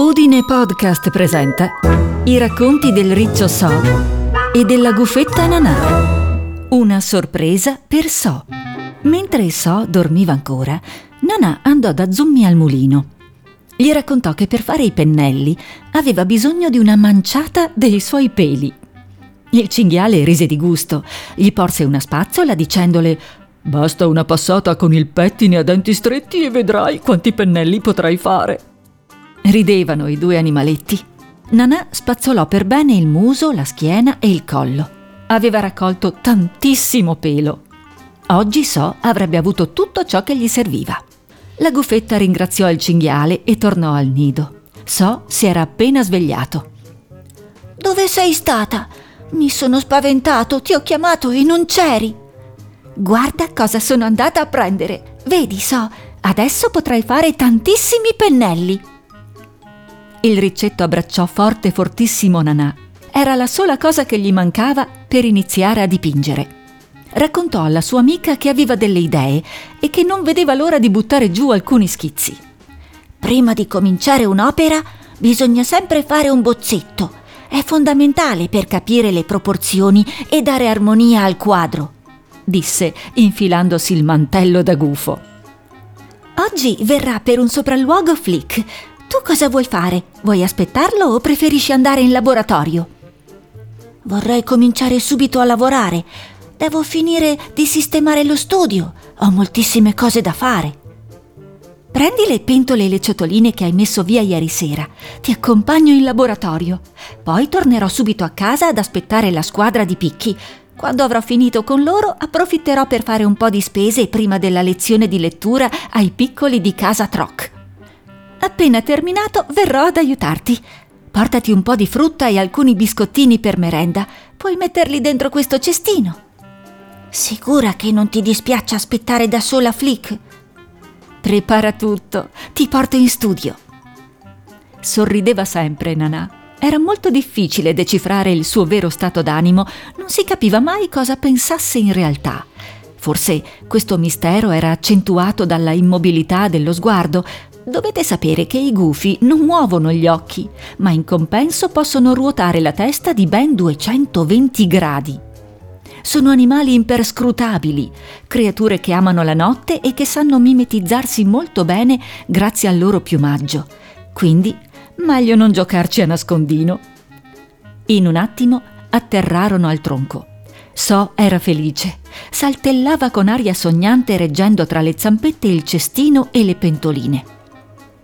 Udine Podcast presenta i racconti del riccio So e della gufetta Nanà. Una sorpresa per So. Mentre So dormiva ancora, Nanà andò da Zummi al mulino. Gli raccontò che per fare i pennelli aveva bisogno di una manciata dei suoi peli. Il cinghiale rise di gusto, gli porse una spazzola dicendole Basta una passata con il pettine a denti stretti e vedrai quanti pennelli potrai fare. Ridevano i due animaletti. Nanà spazzolò per bene il muso, la schiena e il collo. Aveva raccolto tantissimo pelo. Oggi So avrebbe avuto tutto ciò che gli serviva. La gufetta ringraziò il cinghiale e tornò al nido. So si era appena svegliato. Dove sei stata? Mi sono spaventato, ti ho chiamato e non c'eri. Guarda cosa sono andata a prendere. Vedi, So, adesso potrai fare tantissimi pennelli. Il riccetto abbracciò forte fortissimo Nanà. Era la sola cosa che gli mancava per iniziare a dipingere. Raccontò alla sua amica che aveva delle idee e che non vedeva l'ora di buttare giù alcuni schizzi. Prima di cominciare un'opera bisogna sempre fare un bozzetto. È fondamentale per capire le proporzioni e dare armonia al quadro, disse infilandosi il mantello da gufo. Oggi verrà per un sopralluogo Flick. Tu cosa vuoi fare? Vuoi aspettarlo o preferisci andare in laboratorio? Vorrei cominciare subito a lavorare. Devo finire di sistemare lo studio. Ho moltissime cose da fare. Prendi le pentole e le ciotoline che hai messo via ieri sera. Ti accompagno in laboratorio. Poi tornerò subito a casa ad aspettare la squadra di picchi. Quando avrò finito con loro, approfitterò per fare un po' di spese prima della lezione di lettura ai piccoli di casa Troc. Appena terminato verrò ad aiutarti. Portati un po' di frutta e alcuni biscottini per merenda. Puoi metterli dentro questo cestino. Sicura che non ti dispiace aspettare da sola Flick? Prepara tutto, ti porto in studio. Sorrideva sempre Nanà. Era molto difficile decifrare il suo vero stato d'animo, non si capiva mai cosa pensasse in realtà. Forse questo mistero era accentuato dalla immobilità dello sguardo, Dovete sapere che i gufi non muovono gli occhi, ma in compenso possono ruotare la testa di ben 220 gradi. Sono animali imperscrutabili, creature che amano la notte e che sanno mimetizzarsi molto bene grazie al loro piumaggio. Quindi, meglio non giocarci a nascondino. In un attimo atterrarono al tronco. So era felice. Saltellava con aria sognante reggendo tra le zampette il cestino e le pentoline.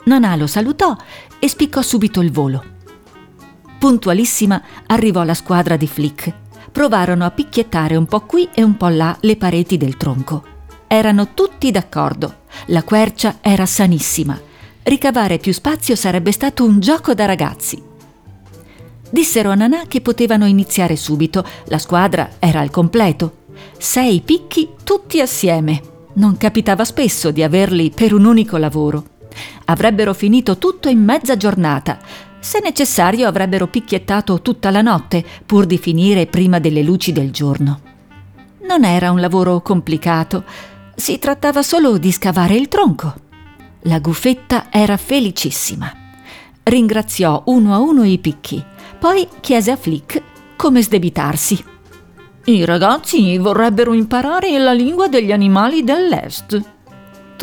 Nanà lo salutò e spiccò subito il volo. Puntualissima arrivò la squadra di Flick. Provarono a picchiettare un po' qui e un po' là le pareti del tronco. Erano tutti d'accordo. La quercia era sanissima. Ricavare più spazio sarebbe stato un gioco da ragazzi. Dissero a Nanà che potevano iniziare subito. La squadra era al completo. Sei picchi tutti assieme. Non capitava spesso di averli per un unico lavoro. Avrebbero finito tutto in mezza giornata. Se necessario avrebbero picchiettato tutta la notte pur di finire prima delle luci del giorno. Non era un lavoro complicato, si trattava solo di scavare il tronco. La gufetta era felicissima. Ringraziò uno a uno i picchi, poi chiese a Flick come sdebitarsi. I ragazzi vorrebbero imparare la lingua degli animali dell'Est,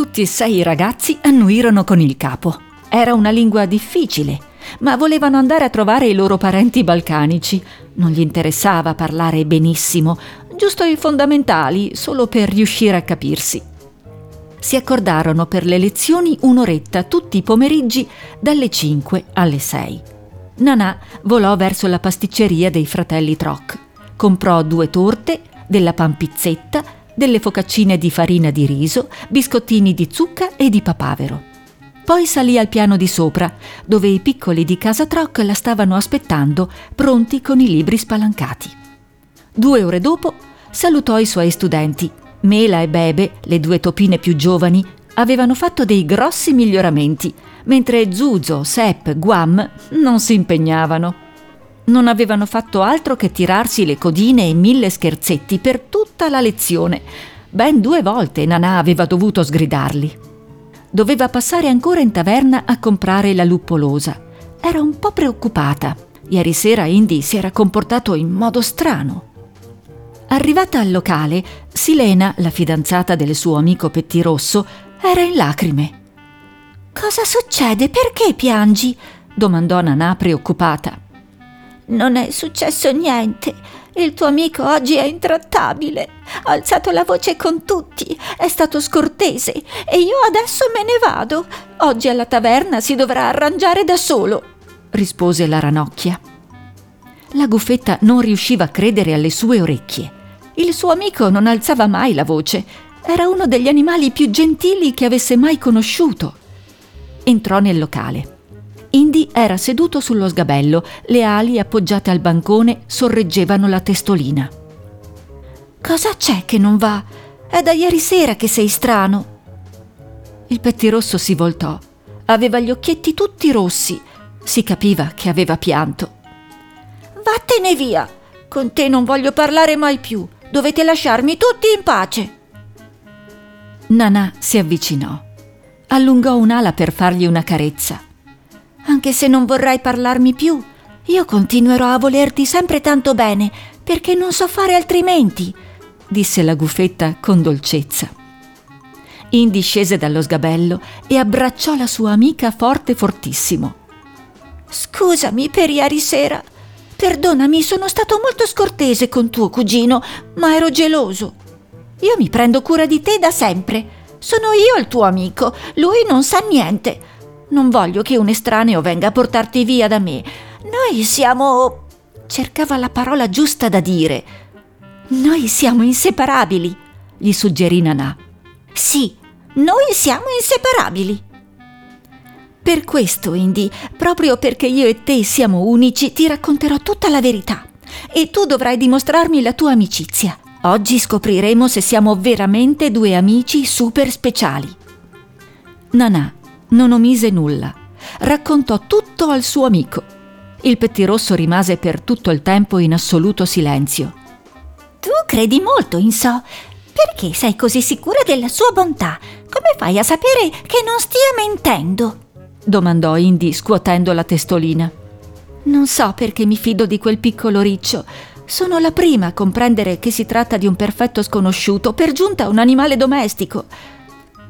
tutti e sei i ragazzi annuirono con il capo. Era una lingua difficile, ma volevano andare a trovare i loro parenti balcanici. Non gli interessava parlare benissimo, giusto i fondamentali, solo per riuscire a capirsi. Si accordarono per le lezioni un'oretta tutti i pomeriggi dalle 5 alle 6. Nanà volò verso la pasticceria dei fratelli Troc. Comprò due torte, della panpizzetta delle focaccine di farina di riso, biscottini di zucca e di papavero. Poi salì al piano di sopra, dove i piccoli di casa Troc la stavano aspettando, pronti con i libri spalancati. Due ore dopo salutò i suoi studenti. Mela e Bebe, le due topine più giovani, avevano fatto dei grossi miglioramenti, mentre Zuzo, Sepp, Guam non si impegnavano non avevano fatto altro che tirarsi le codine e mille scherzetti per tutta la lezione. Ben due volte Nanà aveva dovuto sgridarli. Doveva passare ancora in taverna a comprare la luppolosa. era un po' preoccupata. Ieri sera Indy si era comportato in modo strano. Arrivata al locale, Silena, la fidanzata del suo amico Pettirosso, era in lacrime. Cosa succede? Perché piangi? domandò Nanà preoccupata. Non è successo niente. Il tuo amico oggi è intrattabile. Ha alzato la voce con tutti, è stato scortese e io adesso me ne vado. Oggi alla taverna si dovrà arrangiare da solo, rispose la ranocchia. La guffetta non riusciva a credere alle sue orecchie. Il suo amico non alzava mai la voce. Era uno degli animali più gentili che avesse mai conosciuto. Entrò nel locale. Indy era seduto sullo sgabello, le ali appoggiate al bancone sorreggevano la testolina. Cosa c'è che non va? È da ieri sera che sei strano. Il pettirosso si voltò. Aveva gli occhietti tutti rossi. Si capiva che aveva pianto. Vattene via! Con te non voglio parlare mai più. Dovete lasciarmi tutti in pace. Nanà si avvicinò. Allungò un'ala per fargli una carezza. Anche se non vorrai parlarmi più, io continuerò a volerti sempre tanto bene, perché non so fare altrimenti, disse la gufetta con dolcezza. Indy scese dallo sgabello e abbracciò la sua amica forte fortissimo. Scusami per ieri sera. Perdonami, sono stato molto scortese con tuo cugino, ma ero geloso. Io mi prendo cura di te da sempre. Sono io il tuo amico, lui non sa niente. Non voglio che un estraneo venga a portarti via da me. Noi siamo... cercava la parola giusta da dire. Noi siamo inseparabili, gli suggerì Nanà. Sì, noi siamo inseparabili. Per questo, Indy, proprio perché io e te siamo unici, ti racconterò tutta la verità. E tu dovrai dimostrarmi la tua amicizia. Oggi scopriremo se siamo veramente due amici super speciali. Nanà non omise nulla. Raccontò tutto al suo amico. Il pettirosso rimase per tutto il tempo in assoluto silenzio. Tu credi molto in So. Perché sei così sicura della sua bontà? Come fai a sapere che non stia mentendo? domandò Indy scuotendo la testolina. Non so perché mi fido di quel piccolo riccio. Sono la prima a comprendere che si tratta di un perfetto sconosciuto, per giunta un animale domestico.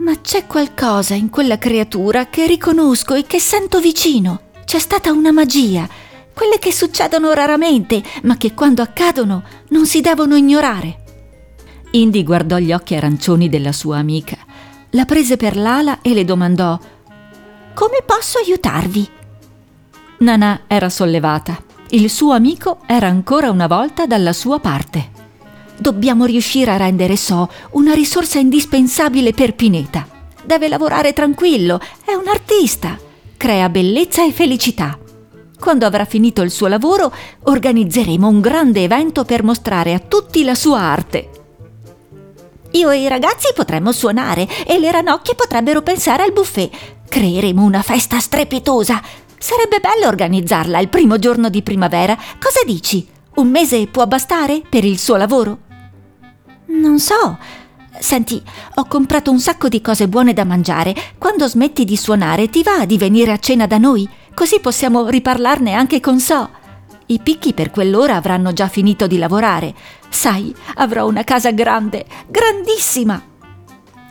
Ma c'è qualcosa in quella creatura che riconosco e che sento vicino. C'è stata una magia, quelle che succedono raramente, ma che quando accadono non si devono ignorare. Indy guardò gli occhi arancioni della sua amica, la prese per l'ala e le domandò come posso aiutarvi? Nanà era sollevata. Il suo amico era ancora una volta dalla sua parte. Dobbiamo riuscire a rendere So una risorsa indispensabile per Pineta. Deve lavorare tranquillo, è un artista, crea bellezza e felicità. Quando avrà finito il suo lavoro, organizzeremo un grande evento per mostrare a tutti la sua arte. Io e i ragazzi potremmo suonare e le ranocchie potrebbero pensare al buffet. Creeremo una festa strepitosa. Sarebbe bello organizzarla il primo giorno di primavera. Cosa dici? Un mese può bastare per il suo lavoro? Non so. Senti, ho comprato un sacco di cose buone da mangiare. Quando smetti di suonare, ti va di venire a cena da noi? Così possiamo riparlarne anche con So. I picchi per quell'ora avranno già finito di lavorare. Sai, avrò una casa grande, grandissima.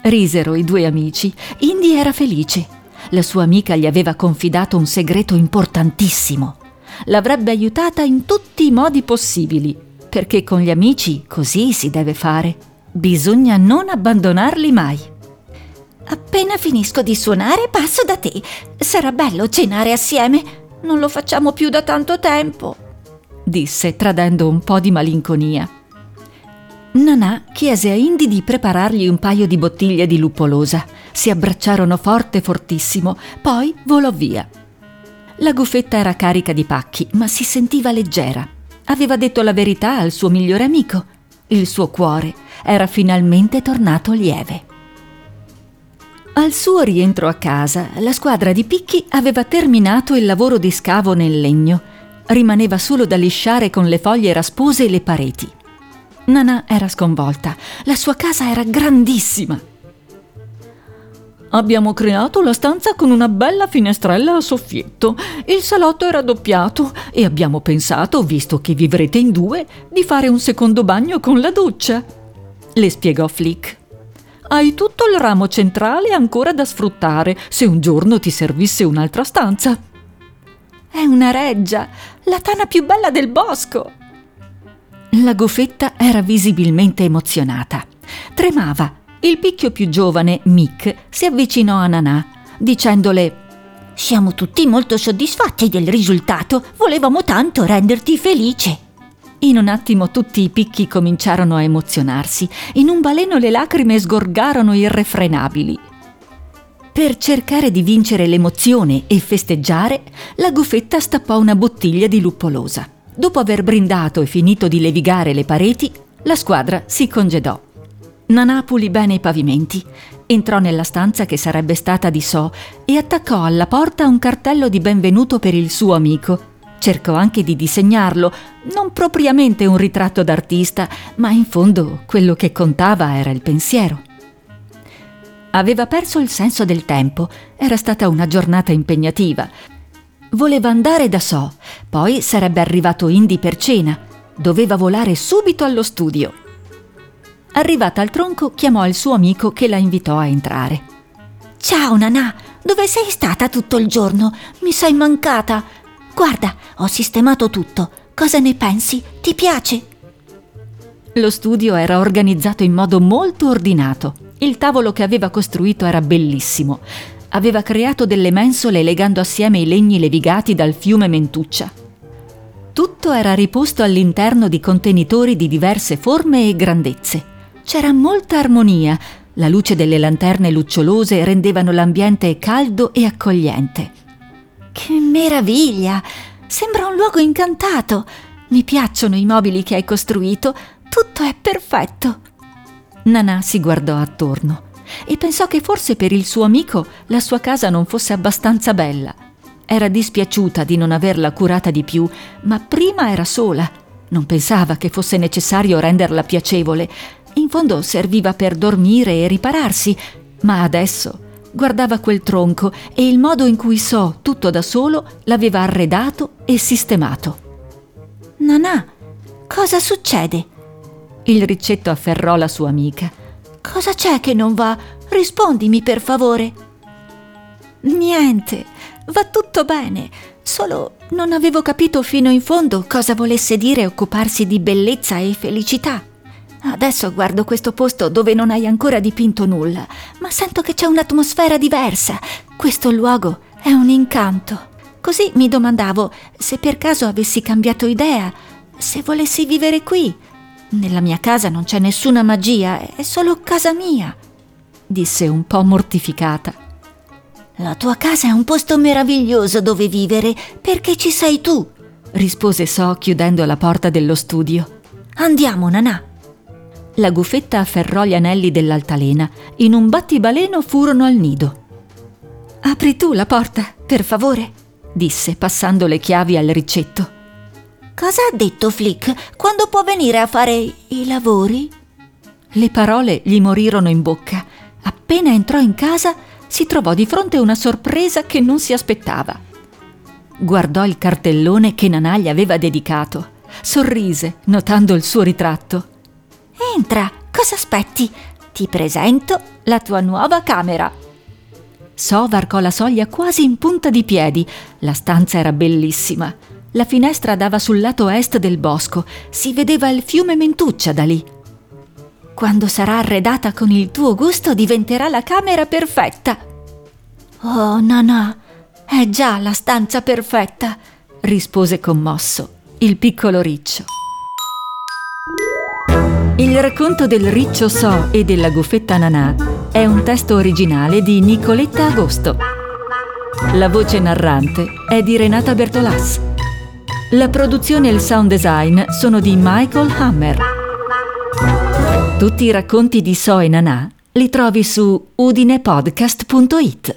Risero i due amici. Indy era felice. La sua amica gli aveva confidato un segreto importantissimo. L'avrebbe aiutata in tutti i modi possibili, perché con gli amici così si deve fare. Bisogna non abbandonarli mai. Appena finisco di suonare passo da te. Sarà bello cenare assieme. Non lo facciamo più da tanto tempo, disse tradendo un po' di malinconia. Nanà chiese a Indy di preparargli un paio di bottiglie di luppolosa. Si abbracciarono forte fortissimo, poi volò via. La gufetta era carica di pacchi, ma si sentiva leggera. Aveva detto la verità al suo migliore amico. Il suo cuore era finalmente tornato lieve. Al suo rientro a casa, la squadra di picchi aveva terminato il lavoro di scavo nel legno. Rimaneva solo da lisciare con le foglie raspose le pareti. Nana era sconvolta. La sua casa era grandissima. Abbiamo creato la stanza con una bella finestrella a soffietto. Il salotto è raddoppiato e abbiamo pensato, visto che vivrete in due, di fare un secondo bagno con la doccia. Le spiegò Flick. Hai tutto il ramo centrale ancora da sfruttare se un giorno ti servisse un'altra stanza. È una reggia, la tana più bella del bosco. La goffetta era visibilmente emozionata. Tremava il picchio più giovane, Mick, si avvicinò a Nanà, dicendole Siamo tutti molto soddisfatti del risultato, volevamo tanto renderti felice. In un attimo tutti i picchi cominciarono a emozionarsi, in un baleno le lacrime sgorgarono irrefrenabili. Per cercare di vincere l'emozione e festeggiare, la goffetta stappò una bottiglia di luppolosa. Dopo aver brindato e finito di levigare le pareti, la squadra si congedò. Nanà pulì bene i pavimenti, entrò nella stanza che sarebbe stata di So e attaccò alla porta un cartello di benvenuto per il suo amico. Cercò anche di disegnarlo, non propriamente un ritratto d'artista, ma in fondo quello che contava era il pensiero. Aveva perso il senso del tempo, era stata una giornata impegnativa. Voleva andare da So, poi sarebbe arrivato Indy per cena. Doveva volare subito allo studio. Arrivata al tronco, chiamò il suo amico che la invitò a entrare. Ciao Nanà, dove sei stata tutto il giorno? Mi sei mancata. Guarda, ho sistemato tutto. Cosa ne pensi? Ti piace? Lo studio era organizzato in modo molto ordinato. Il tavolo che aveva costruito era bellissimo. Aveva creato delle mensole legando assieme i legni levigati dal fiume Mentuccia. Tutto era riposto all'interno di contenitori di diverse forme e grandezze. C'era molta armonia, la luce delle lanterne lucciolose rendevano l'ambiente caldo e accogliente. Che meraviglia! Sembra un luogo incantato. Mi piacciono i mobili che hai costruito. Tutto è perfetto. Nanà si guardò attorno e pensò che forse per il suo amico la sua casa non fosse abbastanza bella. Era dispiaciuta di non averla curata di più, ma prima era sola. Non pensava che fosse necessario renderla piacevole, in fondo serviva per dormire e ripararsi, ma adesso guardava quel tronco e il modo in cui So, tutto da solo, l'aveva arredato e sistemato. Nanà, cosa succede? Il ricetto afferrò la sua amica. Cosa c'è che non va? Rispondimi per favore. Niente, va tutto bene. Solo non avevo capito fino in fondo cosa volesse dire occuparsi di bellezza e felicità. Adesso guardo questo posto dove non hai ancora dipinto nulla, ma sento che c'è un'atmosfera diversa. Questo luogo è un incanto. Così mi domandavo se per caso avessi cambiato idea, se volessi vivere qui. Nella mia casa non c'è nessuna magia, è solo casa mia, disse un po' mortificata. La tua casa è un posto meraviglioso dove vivere, perché ci sei tu, rispose So chiudendo la porta dello studio. Andiamo, Nanà. La gufetta afferrò gli anelli dell'altalena. In un battibaleno furono al nido. Apri tu la porta, per favore, disse passando le chiavi al ricetto. Cosa ha detto Flick? Quando può venire a fare i lavori? Le parole gli morirono in bocca. Appena entrò in casa si trovò di fronte a una sorpresa che non si aspettava. Guardò il cartellone che Nanà gli aveva dedicato. Sorrise, notando il suo ritratto. Entra, cosa aspetti? Ti presento la tua nuova camera. So varcò la soglia quasi in punta di piedi. La stanza era bellissima. La finestra dava sul lato est del bosco. Si vedeva il fiume Mentuccia da lì. Quando sarà arredata con il tuo gusto diventerà la camera perfetta. Oh, Nana, è già la stanza perfetta, rispose commosso il piccolo riccio. Il racconto del riccio So e della goffetta Nanà è un testo originale di Nicoletta Agosto. La voce narrante è di Renata Bertolas. La produzione e il sound design sono di Michael Hammer. Tutti i racconti di So e Nanà li trovi su udinepodcast.it.